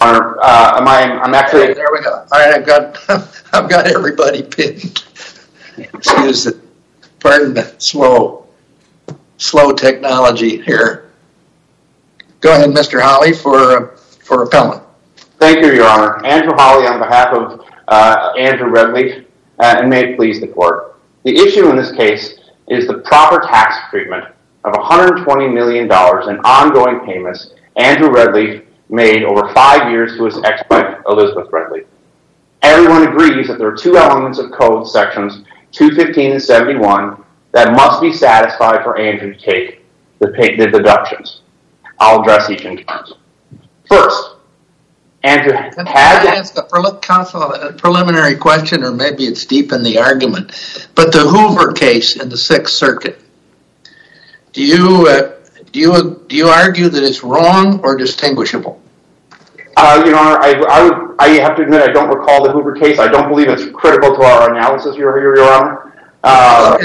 Uh, I'm actually... There we go. All right, I've got I've got everybody pinned. Excuse the, pardon the slow, slow technology here. Go ahead, Mr. Holley, for for appellant. Thank you, Your Honor. Andrew Holley on behalf of uh, Andrew Redleaf, uh, and may it please the court. The issue in this case is the proper tax treatment of $120 million in ongoing payments Andrew Redleaf made over five years to his ex-wife, Elizabeth Redleaf. Everyone agrees that there are two elements of code sections 215 and 71 that must be satisfied for Andrew to take the the deductions. I'll address each in turn. First, Andrew had... Can I ask a preliminary question, or maybe it's deep in the argument, but the Hoover case in the Sixth Circuit, do you uh, argue that it's wrong or distinguishable? Uh, Your Honor, I have to admit I don't recall the Hoover case. I don't believe it's critical to our analysis, Your Honor. Uh,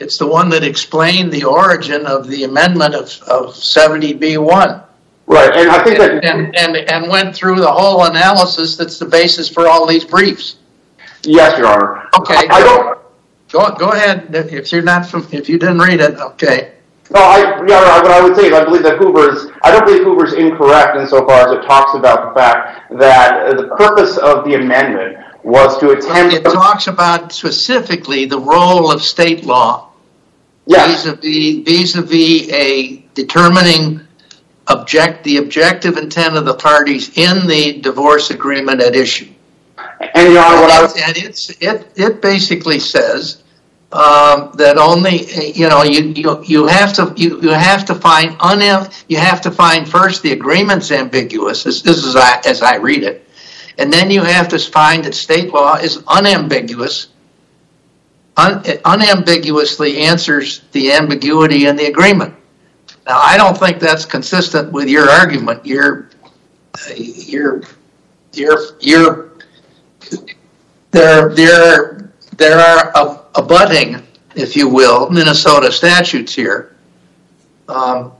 it's the one that explained the origin of the amendment of 70B1. Right, and I think that... And went through the whole analysis that's the basis for all these briefs. Yes, Your Honor. Okay, go go ahead. If you're not, if you didn't read it, okay. No, Your Honor, what I would say is I believe that Hoover's... I don't believe Hoover's incorrect insofar as it talks about the fact that the purpose of the amendment was to attempt... It talks about specifically the role of state law vis-a-vis a determining object the objective intent of the parties in the divorce agreement at issue. And Your Honor, what I would... It basically says um, that only... You know, you, you, you have to find first the agreement's ambiguous. This is as I read it. And then you have to find that state law is unambiguous. Unambiguously answers the ambiguity in the agreement. Now, I don't think that's consistent with your argument. You're... There there there are abutting, if you will, Minnesota statutes here. Um,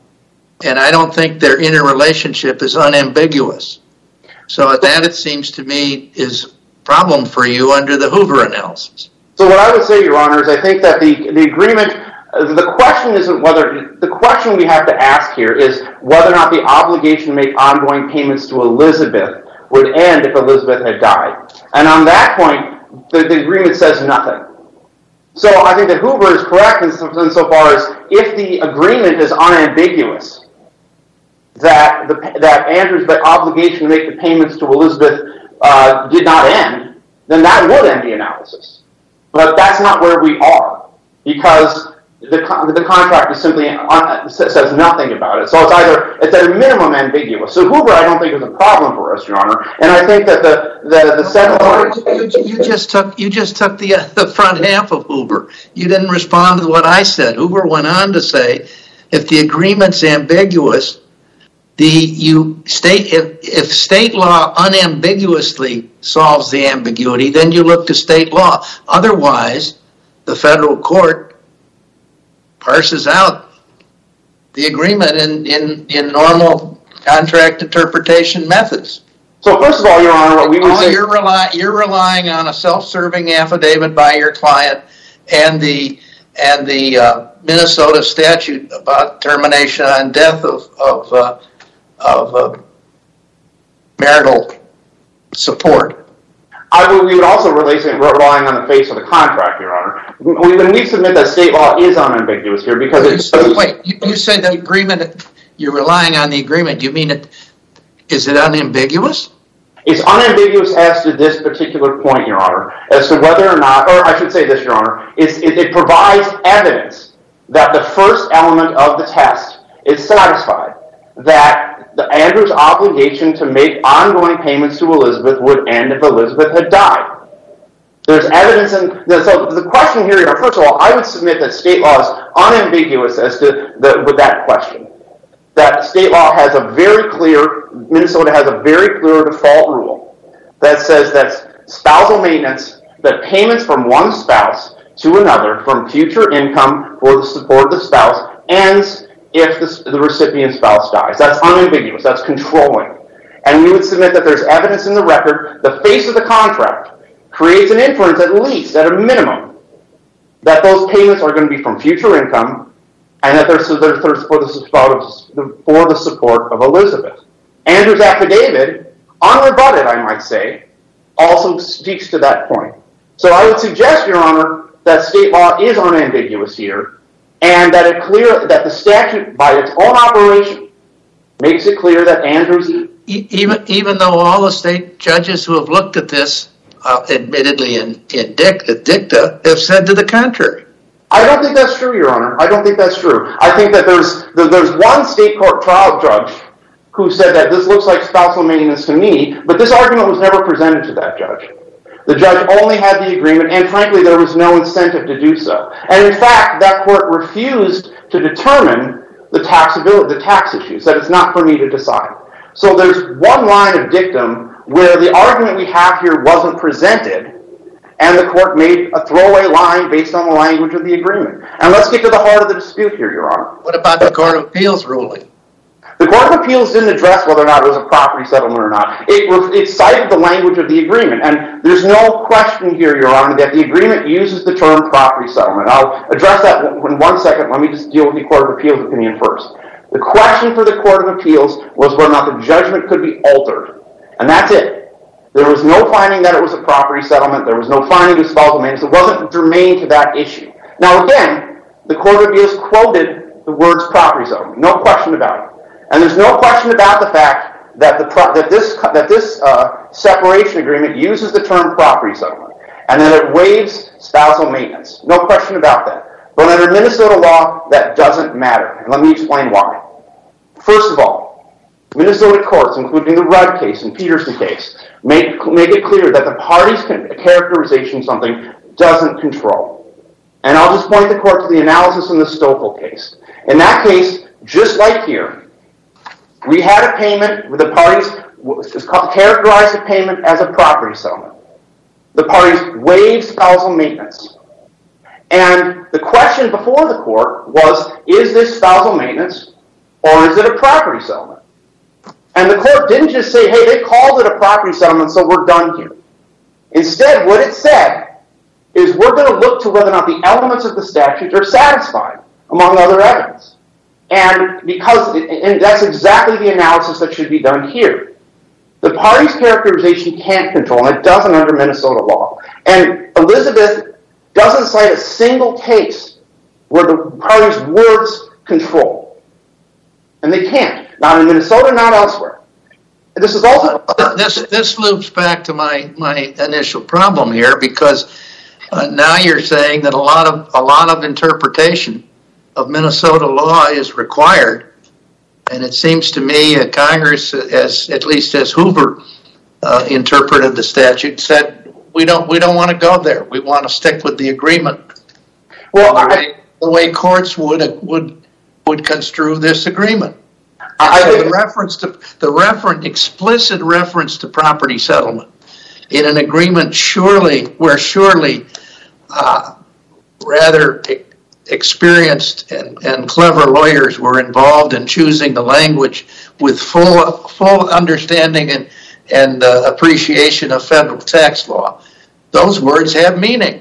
and I don't think their interrelationship is unambiguous. So that, it seems to me, is problem for you under the Hoover analysis. So what I would say, Your Honor, is I think that the the agreement... The question isn't whether... The question we have to ask here is whether or not the obligation to make ongoing payments to Elizabeth would end if Elizabeth had died. And on that point, the agreement says nothing. So I think that Hoover is correct insofar as if the agreement is unambiguous, that that Andrew's obligation to make the payments to Elizabeth uh, did not end, then that would end the analysis. But that's not where we are. Because the the contract is simply says nothing about it. So it's either... It's at a minimum ambiguous. So Hoover, I don't think, is a problem for us, Your Honor. And I think that the... the, the second You just took you just took the uh, the front half of Hoover. You didn't respond to what I said. Hoover went on to say, if the agreement's ambiguous, the you state if, if state law unambiguously solves the ambiguity, then you look to state law. Otherwise, the federal court parses out the agreement in in, in normal contract interpretation methods. So first of all, Your Honor, what we would oh, say... You're relying on a self-serving affidavit by your client and the and the uh, Minnesota statute about termination and death of uh, uh, marital support. We would also rely on the face of the contract, Your Honor. When we submit that state law is unambiguous here because... Wait, you say the agreement... You're relying on the agreement. Do you mean... Is it unambiguous? It's unambiguous as to this particular point, Your Honor. As to whether or not... Or I should say this, Your Honor. It provides evidence that the first element of the test is satisfied. That Andrew's obligation to make ongoing payments to Elizabeth would end if Elizabeth had died. There's evidence... So the question here, first of all, I would submit that state law is unambiguous as to that question. That state law has a very clear... Minnesota has a very clear default rule that says that spousal maintenance, that payments from one spouse to another from future income for the support of the spouse ends if the recipient spouse dies. That's unambiguous. That's controlling. And we would submit that there's evidence in the record, the face of the contract creates an inference, at least, at a minimum, that those payments are going to be from future income and that they're for the support of Elizabeth. Andrew's affidavit, unrebutted, I might say, also speaks to that point. So I would suggest, Your Honor, that state law is unambiguous here and that it clear that the statute, by its own operation, makes it clear that Andrew's... Even though all the state judges who have looked at this, uh, admittedly in dicta, have said to the contrary. I don't think that's true, Your Honor. I don't think that's true. I think that there's one state court trial judge who said that this looks like spousal maintenance to me, but this argument was never presented to that judge. The judge only had the agreement, and frankly, there was no incentive to do so. And in fact, that court refused to determine the taxability, the tax issues, that it's not for me to decide. So there's one line of dictum where the argument we have here wasn't presented, and the court made a throwaway line based on the language of the agreement. And let's get to the heart of the dispute here, Your Honor. What about the Court of Appeals ruling? The Court of Appeals didn't address whether or not it was a property settlement or not. It cited the language of the agreement, and there's no question here, Your Honor, that the agreement uses the term property settlement. I'll address that in one second. Let me just deal with the Court of Appeals opinion first. The question for the Court of Appeals was whether or not the judgment could be altered, and that's it. There was no finding that it was a property settlement. There was no finding of spousal maintenance. It wasn't germane to that issue. Now, again, the Court of Appeals quoted the words property settlement. No question about it. And there's no question about the fact that this uh, separation agreement uses the term property settlement, and that it waives spousal maintenance. No question about that. But under Minnesota law, that doesn't matter, and let me explain why. First of all, Minnesota courts, including the Rudd case and Peterson case, make it clear that the party's characterization of something doesn't control. And I'll just point the court to the analysis in the Stoffel case. In that case, just like here, we had a payment where the parties characterized the payment as a property settlement. The parties waived spousal maintenance. And the question before the court was, is this spousal maintenance, or is it a property settlement? And the court didn't just say, hey, they called it a property settlement, so we're done here. Instead, what it said is, we're going to look to whether or not the elements of the statute are satisfied, among other evidence. And because and that's exactly the analysis that should be done here. The party's characterization can't control, and it doesn't under Minnesota law. And Elizabeth doesn't cite a single case where the party's words control. And they can't. Not in Minnesota, not elsewhere. This is also this this loops back to my my initial problem here, because uh, now you're saying that a lot of a lot of interpretation of Minnesota law is required. And it seems to me that Congress, at least as Hoover uh, interpreted the statute, said, we don't we don't want to go there. We want to stick with the agreement. Well, The way courts would construe this agreement. The reference to the reference explicit reference to property settlement in an agreement surely where surely uh, rather experienced and and clever lawyers were involved in choosing the language with full full understanding and and uh, appreciation of federal tax law. Those words have meaning.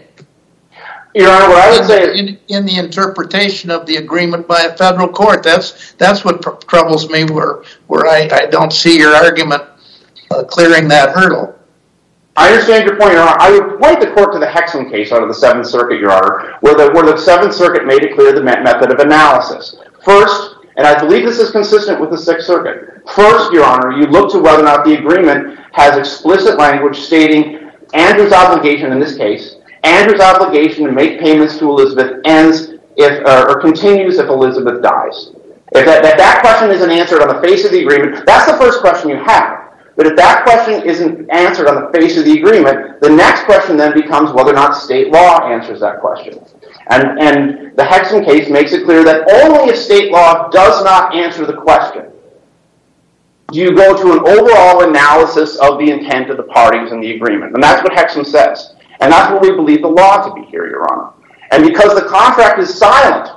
Your Honor, what I would In in the interpretation of the agreement by a federal court. That's that's what troubles me, where where I don't see your argument uh, clearing that hurdle. I understand your point, Your Honor. I would point the court to the Hexham case out of the Seventh Circuit, Your Honor, where the Seventh Circuit made it clear the method of analysis. First, and I believe this is consistent with the Sixth Circuit. First, Your Honor, you look to whether or not the agreement has explicit language stating Andrew's obligation in this case, Andrew's obligation to make payments to Elizabeth ends uh, or continues if Elizabeth dies. If that question isn't answered on the face of the agreement, that's the first question you have. But if that question isn't answered on the face of the agreement, the next question then becomes whether or not state law answers that question. And the Hexham case makes it clear that only if state law does not answer the question do you go to an overall analysis of the intent of the parties in the agreement. And that's what Hexham says. And that's what we believe the law to be here, Your Honor. And because the contract is silent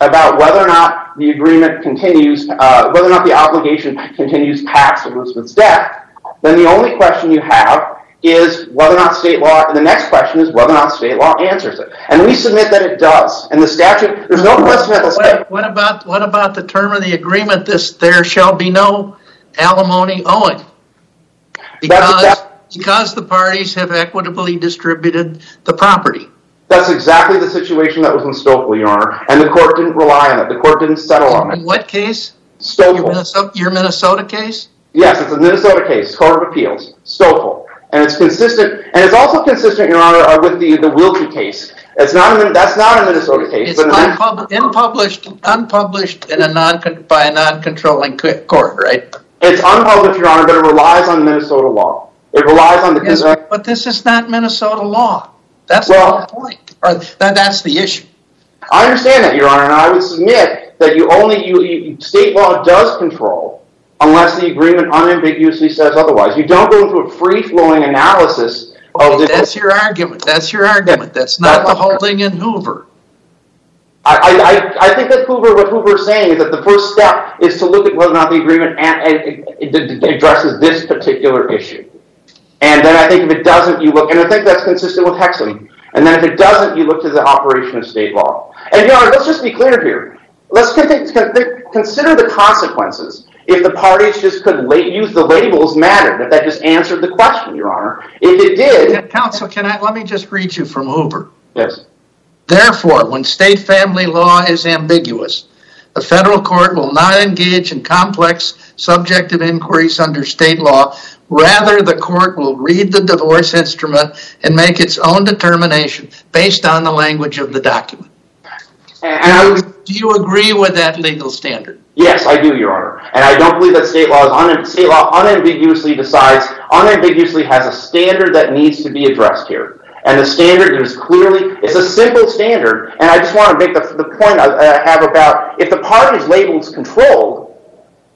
about whether or not the agreement continues, uh, whether or not the obligation continues past Elizabeth's death, then the only question you have is whether or not state law, and the next question is whether or not state law answers it. And we submit that it does. And the statute, there's no question that the state... What about what about the term of the agreement, this, there shall be no alimony owing? Because, Because the parties have equitably distributed the property. That's exactly the situation that was in Stoffel, Your Honor. And the court didn't rely on it. The court didn't settle on it. In what case? Stoffel. Your Minnesota case? Yes, it's a Minnesota case, Court of Appeals, Stoffel. And it's consistent, and it's also consistent, Your Honor, uh, with the Wilkie case. That's not a Minnesota case. It's unpublished by a non-controlling court, right? It's unpublished, Your Honor, but it relies on Minnesota law. It relies on the... But this is not Minnesota law. That's the point. or That's the issue. I understand that, Your Honor, and I would submit that you only—you State law does control unless the agreement unambiguously says otherwise. You don't go into a free-flowing analysis of... the. That's your argument. That's your argument. That's not the whole thing in Hoover. I think that Hoover, what Hoover is saying is that the first step is to look at whether or not the agreement addresses this particular issue. And then I think if it doesn't, you look... And I think that's consistent with Hexley. And then if it doesn't, you look to the operation of state law. And, Your Honor, let's just be clear here. Let's consider the consequences if the parties just could use the labels mattered, if that just answered the question, Your Honor. If it did... Counsel, can I, let me just read you from Hoover. Yes. Therefore, when state family law is ambiguous, the federal court will not engage in complex subjective inquiries under state law. Rather, the court will read the divorce instrument and make its own determination based on the language of the document. Do you agree with that legal standard? Yes, I do, Your Honor. And I don't believe that state law unambiguously decides, unambiguously has a standard that needs to be addressed here. And the standard is clearly... It's a simple standard. And I just want to make the point I have about if the party's label is controlled,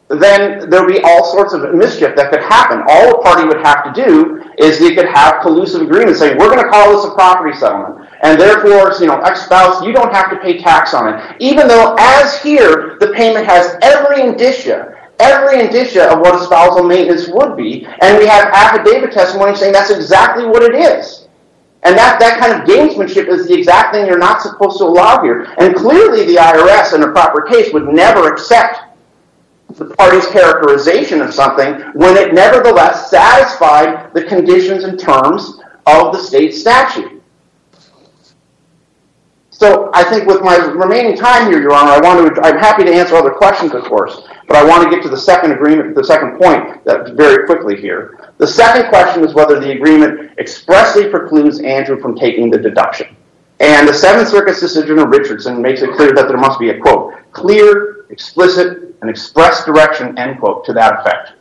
then there'll be all sorts of mischief that could happen. All the party would have to do is they could have collusive agreements saying, we're going to call this a property settlement. And therefore, you know, ex-spouse, you don't have to pay tax on it. Even though, as here, the payment has every indicia, every indicia of what a spousal maintenance would be. And we have affidavit testimony saying that's exactly what it is. And that, that kind of gamesmanship is the exact thing you're not supposed to allow here. And clearly, the IRS, in a proper case, would never accept the party's characterization of something when it nevertheless satisfied the conditions and terms of the state statute. So, I think with my remaining time here, Your Honor, I want to, I'm happy to answer other questions, of course. But I want to get to the second agreement, the second point, very quickly here. The second question is whether the agreement expressly precludes Andrew from taking the deduction. And the Seventh Circuit's decision of Richardson makes it clear that there must be a, quote, clear, explicit, and express direction, end quote, to that effect.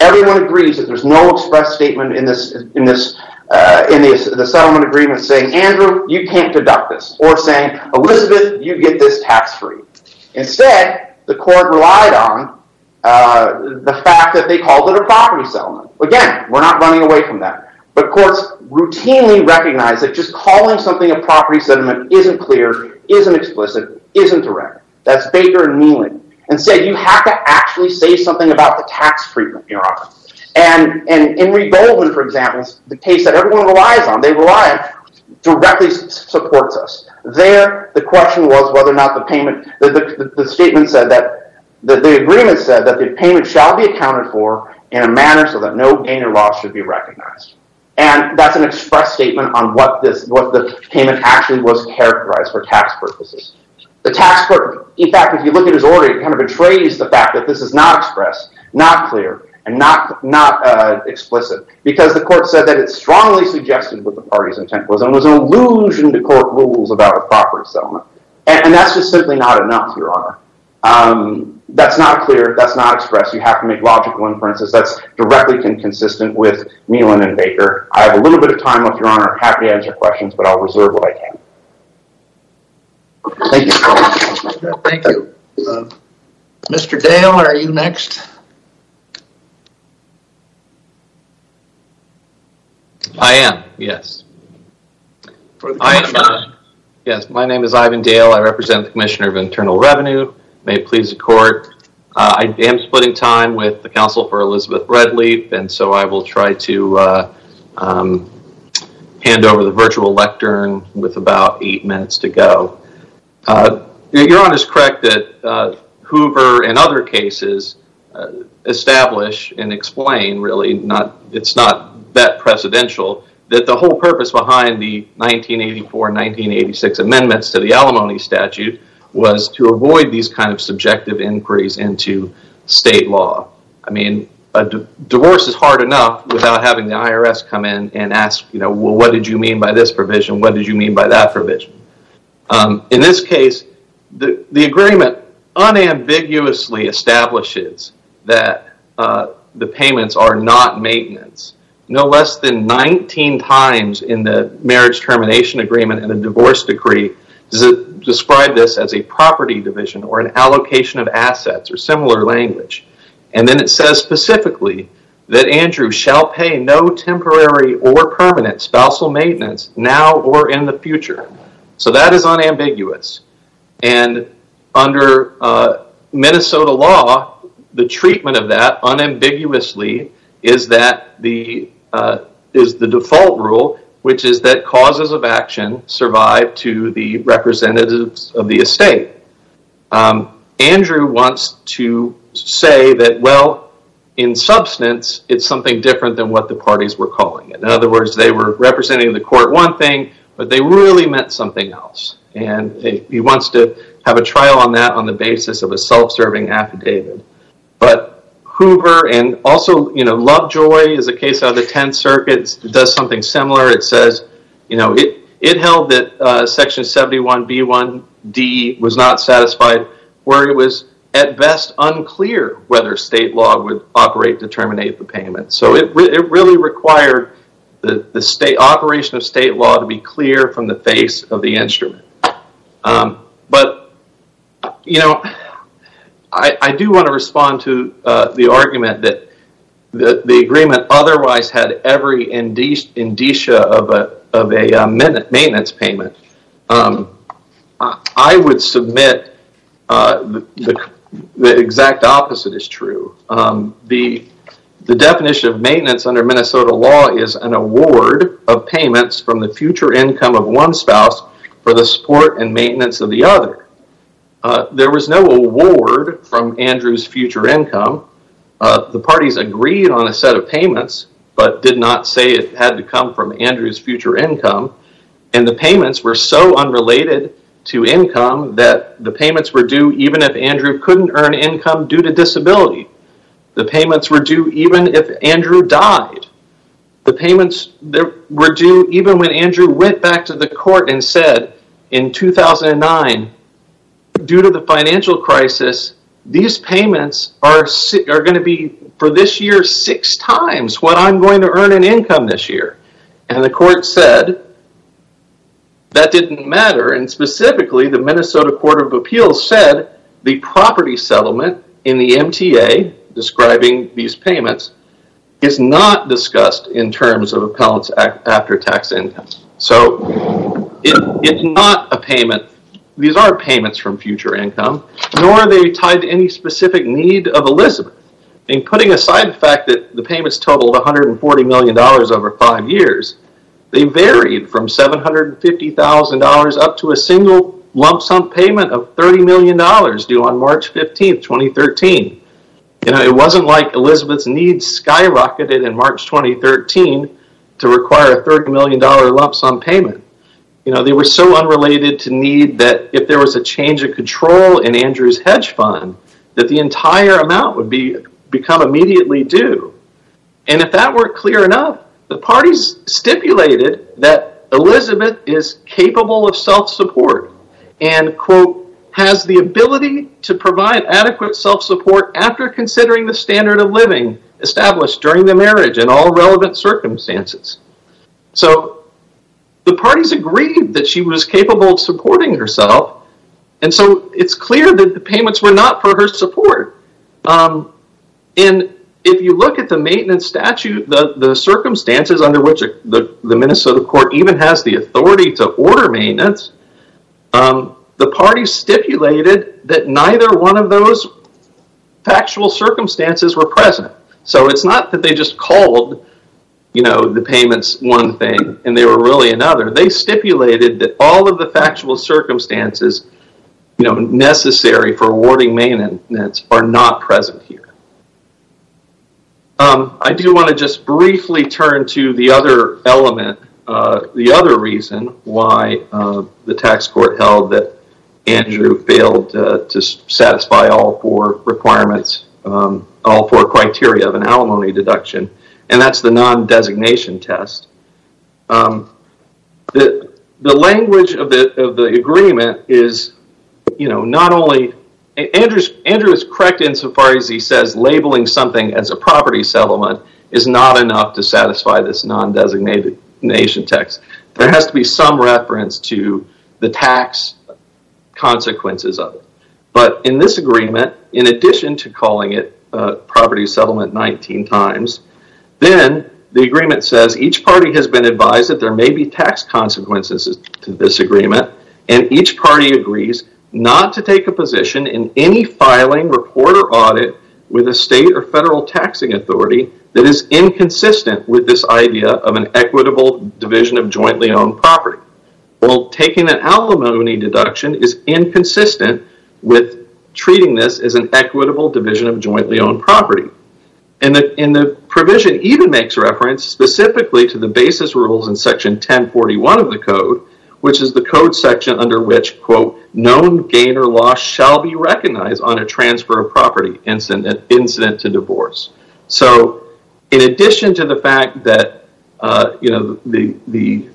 Everyone agrees that there's no express statement in this in this uh, in the settlement agreement saying, Andrew, you can't deduct this. Or saying, Elizabeth, you get this tax-free. Instead, the court relied on the fact that they called it a property settlement. Again, we're not running away from that. But courts routinely recognize that just calling something a property settlement isn't clear, isn't explicit, isn't direct. That's Baker and Neelan. said you have to actually say something about the tax treatment, Your Honor. And Henry Goldman, for example, the case that everyone relies on, they rely on, directly supports us. There, the question was whether or not the payment, the statement said that, the agreement said that the payment shall be accounted for in a manner so that no gain or loss should be recognized. And that's an express statement on what this what the payment actually was characterized for tax purposes. The tax court, in fact, if you look at his order, it kind of betrays the fact that this is not express, not clear, and not uh, explicit. Because the court said that it strongly suggested what the party's intent was, and was an allusion to court rules about a property settlement. And that's just simply not enough, Your Honor. Um, That's not clear, that's not expressed. You have to make logical inferences. That's directly inconsistent with Neelan and Baker. I have a little bit of time left, Your Honor. I'm happy to answer questions, but I'll reserve what I can. Thank you. Thank you. Uh, Mr. Dale, are you next? I am, yes. Uh, yes, my name is Ivan Dale. I represent the Commissioner of Internal Revenue. May it please the court. Uh, I am splitting time with the counsel for Elizabeth Redleaf, and so I will try to uh, um, hand over the virtual lectern with about eight minutes to go. Uh, Your Honor is correct that Hoover and other cases establish and explain, really, it's not that precedential, that the whole purpose behind the 1984-1986 amendments to the alimony statute was to avoid these kind of subjective inquiries into state law. I mean, a divorce is hard enough without having the IRS come in and ask, you know, well, what did you mean by this provision? What did you mean by that provision? Um, in this case, the the agreement unambiguously establishes that uh, the payments are not maintenance. No less than 19 times in the marriage termination agreement and the divorce decree does it describe this as a property division or an allocation of assets or similar language. And then it says specifically that Andrew shall pay no temporary or permanent spousal maintenance now or in the future. So that is unambiguous. And under Minnesota law, the treatment of that unambiguously is that the uh, is the default rule, which is that causes of action survive to the representatives of the estate. Um, Andrew wants to say that, well, in substance, it's something different than what the parties were calling it. In other words, they were representing the court one thing, but they really meant something else. And he wants to have a trial on that on the basis of a self-serving affidavit. But Hoover and also, you know, Lovejoy is a case out of the 10th Circuit. It does something similar. It says, you know, it it held that uh, Section 71B1D was not satisfied where it was at best unclear whether state law would operate to terminate the payment. So it really required the the state operation of state law to be clear from the face of the instrument. Um, but, you know, I do want to respond to uh, the argument that the agreement otherwise had every indicia of a uh, maintenance payment. Um, I would submit uh, the exact opposite is true. Um, the definition of maintenance under Minnesota law is an award of payments from the future income of one spouse for the support and maintenance of the other. Uh, there was no award from Andrew's future income. Uh, the parties agreed on a set of payments, but did not say it had to come from Andrew's future income. And the payments were so unrelated to income that the payments were due even if Andrew couldn't earn income due to disability. The payments were due even if Andrew died. The payments were due even when Andrew went back to the court and said in 2009, due to the financial crisis, these payments are are going to be for this year six times what I'm going to earn in income this year. And the court said that didn't matter. And specifically, the Minnesota Court of Appeals said the property settlement in the MTA describing these payments is not discussed in terms of appellants after tax income. So it's not a payment. These aren't payments from future income, nor are they tied to any specific need of Elizabeth. And putting aside the fact that the payments totaled $140 million over five years, they varied from $750,000 up to a single lump sum payment of $30 million due on March 15, 2013. You know, It wasn't like Elizabeth's needs skyrocketed in March 2013 to require a $30 million lump sum payment. You know, they were so unrelated to need that if there was a change of control in Andrew's hedge fund, that the entire amount would be become immediately due. And if that weren't clear enough, the parties stipulated that Elizabeth is capable of self-support and, quote, has the ability to provide adequate self-support after considering the standard of living established during the marriage in all relevant circumstances. So the parties agreed that she was capable of supporting herself. And so it's clear that the payments were not for her support. Um, and if you look at the maintenance statute, the circumstances under which the Minnesota court even has the authority to order maintenance, um, the parties stipulated that neither one of those factual circumstances were present. So it's not that they just called the payments one thing and they were really another. They stipulated that all of the factual circumstances you know, necessary for awarding maintenance are not present here. Um, I do want to just briefly turn to the other element, uh, the other reason why uh, the tax court held that Andrew failed uh, to satisfy all four requirements, um, all four criteria of an alimony deduction, and that's the non-designation test. Um, the language of the agreement is you know, not only, Andrew is correct insofar as he says labeling something as a property settlement is not enough to satisfy this non-designation text. There has to be some reference to the tax consequences of it. But in this agreement, in addition to calling it a property settlement 19 times, then the agreement says each party has been advised that there may be tax consequences to this agreement and each party agrees not to take a position in any filing, report, or audit with a state or federal taxing authority that is inconsistent with this idea of an equitable division of jointly owned property. Well, taking an alimony deduction is inconsistent with treating this as an equitable division of jointly owned property. And the provision even makes reference specifically to the basis rules in section 1041 of the code, which is the code section under which, quote, known gain or loss shall be recognized on a transfer of property incident to divorce. So in addition to the fact that uh you know the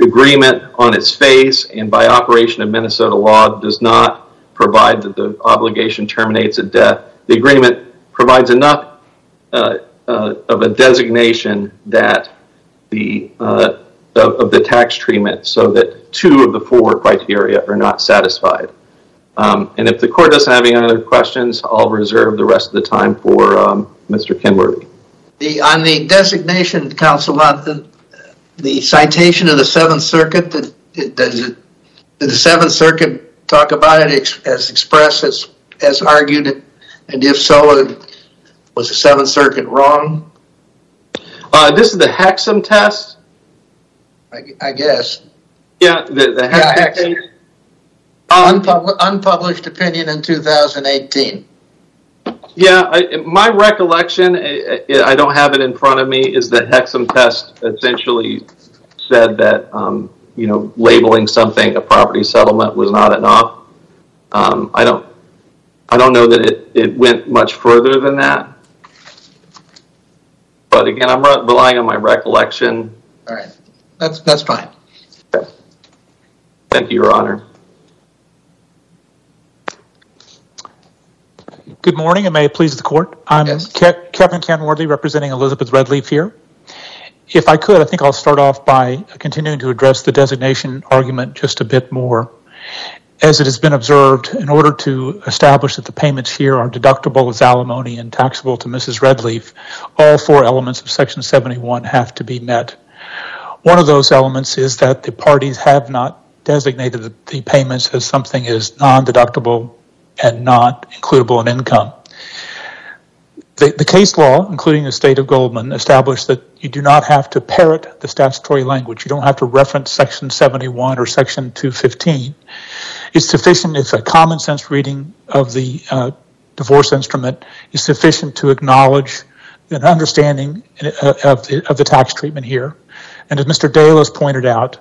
agreement on its face and by operation of Minnesota law does not provide that the obligation terminates at death, the agreement provides enough uh, uh, of a designation that the uh, of the tax treatment so that two of the four criteria are not satisfied. Um, and if the court doesn't have any other questions, I'll reserve the rest of the time for um, Mr. Kenworthy. On the designation, counsel, the citation of the Seventh Circuit, did the Seventh Circuit talk about it as expressed, as argued? And if so, was the Seventh Circuit wrong? Uh, this is the Hexham test? I guess. Yeah, the Hexham test. Um, unpublished opinion in 2018. Yeah, my recollection, I don't have it in front of me, is that Hexham test essentially said that um, labeling something a property settlement was not enough. Um, I don't know that it went much further than that. But again, I'm relying on my recollection. All right, that's fine. Thank you, Your Honor. Good morning, and may it please the court. I'm Kevin Kenworthy, representing Elizabeth Redleaf here. If I could, I think I'll start off by continuing to address the designation argument just a bit more. As it has been observed, in order to establish that the payments here are deductible as alimony and taxable to Mrs. Redleaf, all four elements of Section 71 have to be met. One of those elements is that the parties have not designated the payments as something as non-deductible and not includable in income. The case law, including the Estate of Goldman, established that you do not have to parrot the statutory language. You don't have to reference Section 71 or Section 215. It's sufficient if a common sense reading of the uh, divorce instrument is sufficient to acknowledge an understanding uh, of the tax treatment here. And as Mr. Dale has pointed out,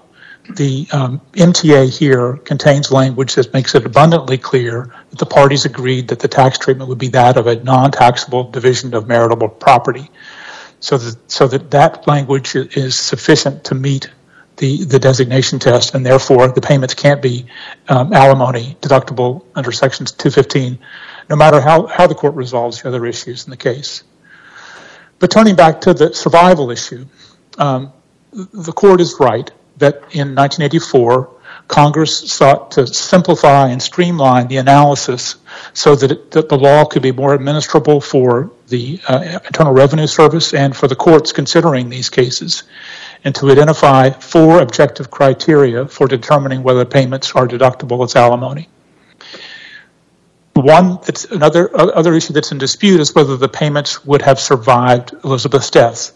the um, MTA here contains language that makes it abundantly clear that the parties agreed that the tax treatment would be that of a non-taxable division of maritable property. So that so that that language is sufficient to meet the the designation test, and therefore the payments can't be um, alimony deductible under Section 215, no matter how the court resolves the other issues in the case. But turning back to the survival issue, um, the court is right that in 1984, Congress sought to simplify and streamline the analysis so that the law could be more administrable for the uh, Internal Revenue Service and for the courts considering these cases, and to identify four objective criteria for determining whether payments are deductible as alimony. One that's another other issue that's in dispute is whether the payments would have survived Elizabeth's death.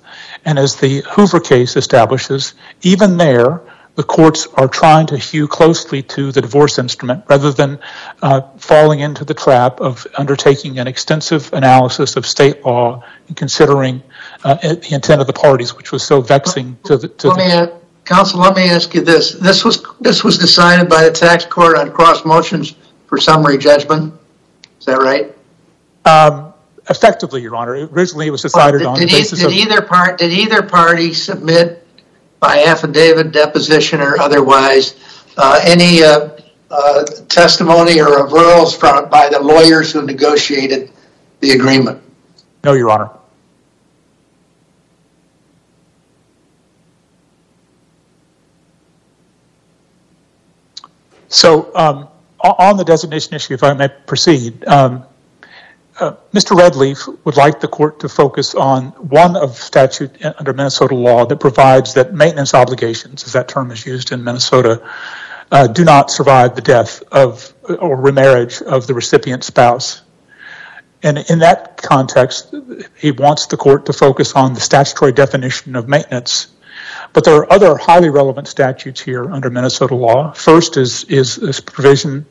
And as the Hoover case establishes, even there, the courts are trying to hew closely to the divorce instrument rather than uh, falling into the trap of undertaking an extensive analysis of state law and considering uh, the intent of the parties, which was so vexing to the... Counsel, let me ask you this. This was decided by the tax court on cross motions for summary judgment. Is that right? Um, effectively, Your Honor. Originally, it was decided on the basis of... Did either party submit by affidavit, deposition, or otherwise uh, any uh, uh, testimony or referrals by the lawyers who negotiated the agreement? No, Your Honor. So, um, on the designation issue, if I may proceed, um, uh, Mr. Redleaf would like the court to focus on one of statute under Minnesota law that provides that maintenance obligations, as that term is used in Minnesota, uh, do not survive the death of or remarriage of the recipient spouse. And in that context, he wants the court to focus on the statutory definition of maintenance. But there are other highly relevant statutes here under Minnesota law. First is is provision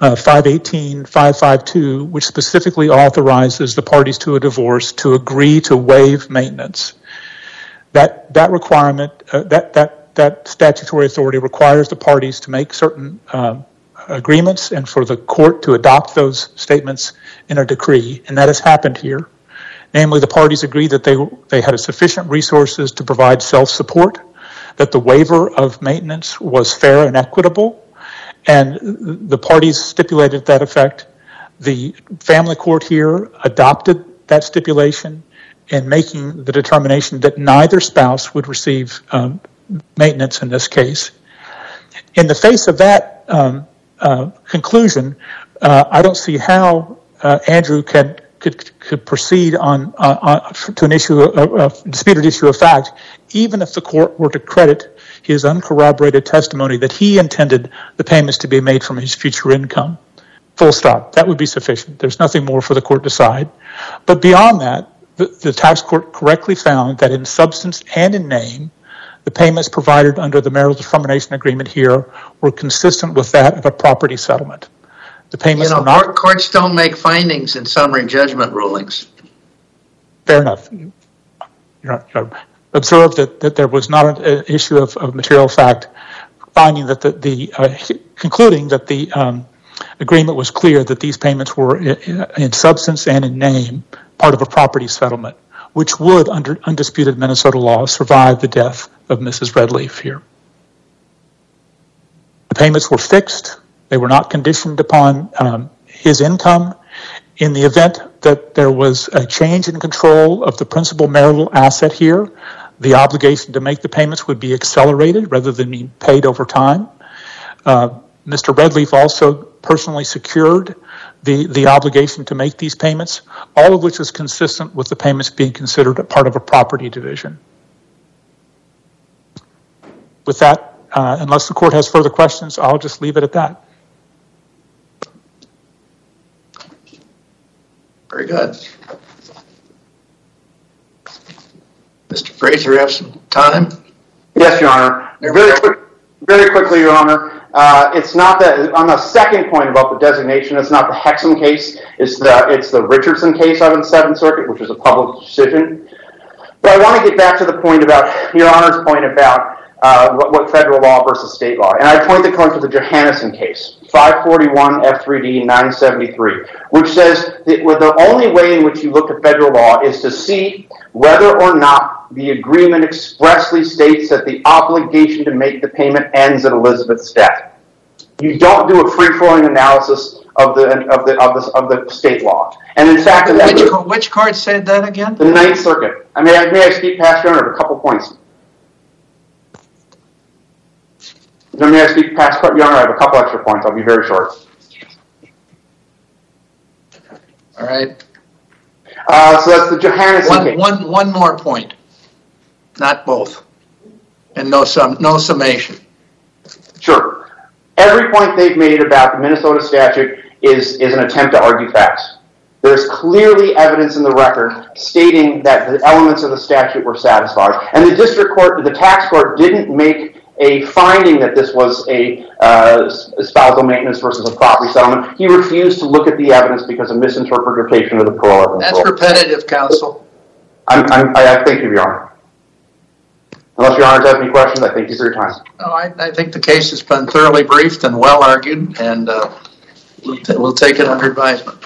uh, 518.552, which specifically authorizes the parties to a divorce to agree to waive maintenance. That that requirement, uh, that statutory authority requires the parties to make certain um, agreements and for the court to adopt those statements in a decree. And that has happened here. Namely, the parties agreed that they had sufficient resources to provide self-support, that the waiver of maintenance was fair and equitable, and the parties stipulated that effect. The family court here adopted that stipulation in making the determination that neither spouse would receive um, maintenance in this case. In the face of that um, uh, conclusion, uh, I don't see how uh, Andrew could proceed on uh, uh, to an issue a disputed issue of fact, even if the court were to credit his uncorroborated testimony that he intended the payments to be made from his future income. Full stop. That would be sufficient. There's nothing more for the court to decide. But beyond that, the tax court correctly found that in substance and in name, the payments provided under the marital determination agreement here were consistent with that of a property settlement. You know, court courts don't make findings in summary judgment rulings. Fair enough. Observed that that there was not an issue of of material fact, finding that the, the uh, concluding that the agreement was clear that these payments were in substance and in name part of a property settlement, which would, under undisputed Minnesota law, survive the death of Mrs. Redleaf here. The payments were fixed. They were not conditioned upon um, his income. In the event that there was a change in control of the principal marital asset here, the obligation to make the payments would be accelerated rather than being paid over time. Uh, Mr. Redleaf also personally secured the obligation to make these payments, all of which is consistent with the payments being considered a part of a property division. With that, uh, unless the court has further questions, I'll just leave it at that. Very good. Mr. Fraser, you have some time? Yes, Your Honor. Very quickly, Your Honor. Uh, it's not that on the second point about the designation, it's not the Hexham case. It's the Richardson case out of the Seventh Circuit, which is a public decision. But I want to get back to the point about, Your Honor's point about Uh, what federal law versus state law. And I point the court to the Johanson case, 541 F3D 973, which says that the only way in which you look at federal law is to see whether or not the agreement expressly states that the obligation to make the payment ends at Elizabeth's death. You don't do a free-flowing analysis of the of the of the, of the state law. And in fact, which which court said that again? The Ninth Circuit. I may I speak past, Your Honor, a couple points? May I speak past, Honor? I have a couple extra points. I'll be very short. All right. Uh, so that's the Johanson case. One more point. Not both. And no summation. Sure. Every point they've made about the Minnesota statute is, is an attempt to argue facts. There's clearly evidence in the record stating that the elements of the statute were satisfied. And the district court, the tax court didn't make a finding that this was a uh, spousal maintenance versus a property settlement. He refused to look at the evidence because of misinterpretation of the parol evidence. That's repetitive, counsel. I'm, I'm, I I thank you, Your Honor. Unless Your Honor has any questions, I thank you for your time. No, I, I think the case has been thoroughly briefed and well argued, and uh, we'll, t- we'll take it under advisement.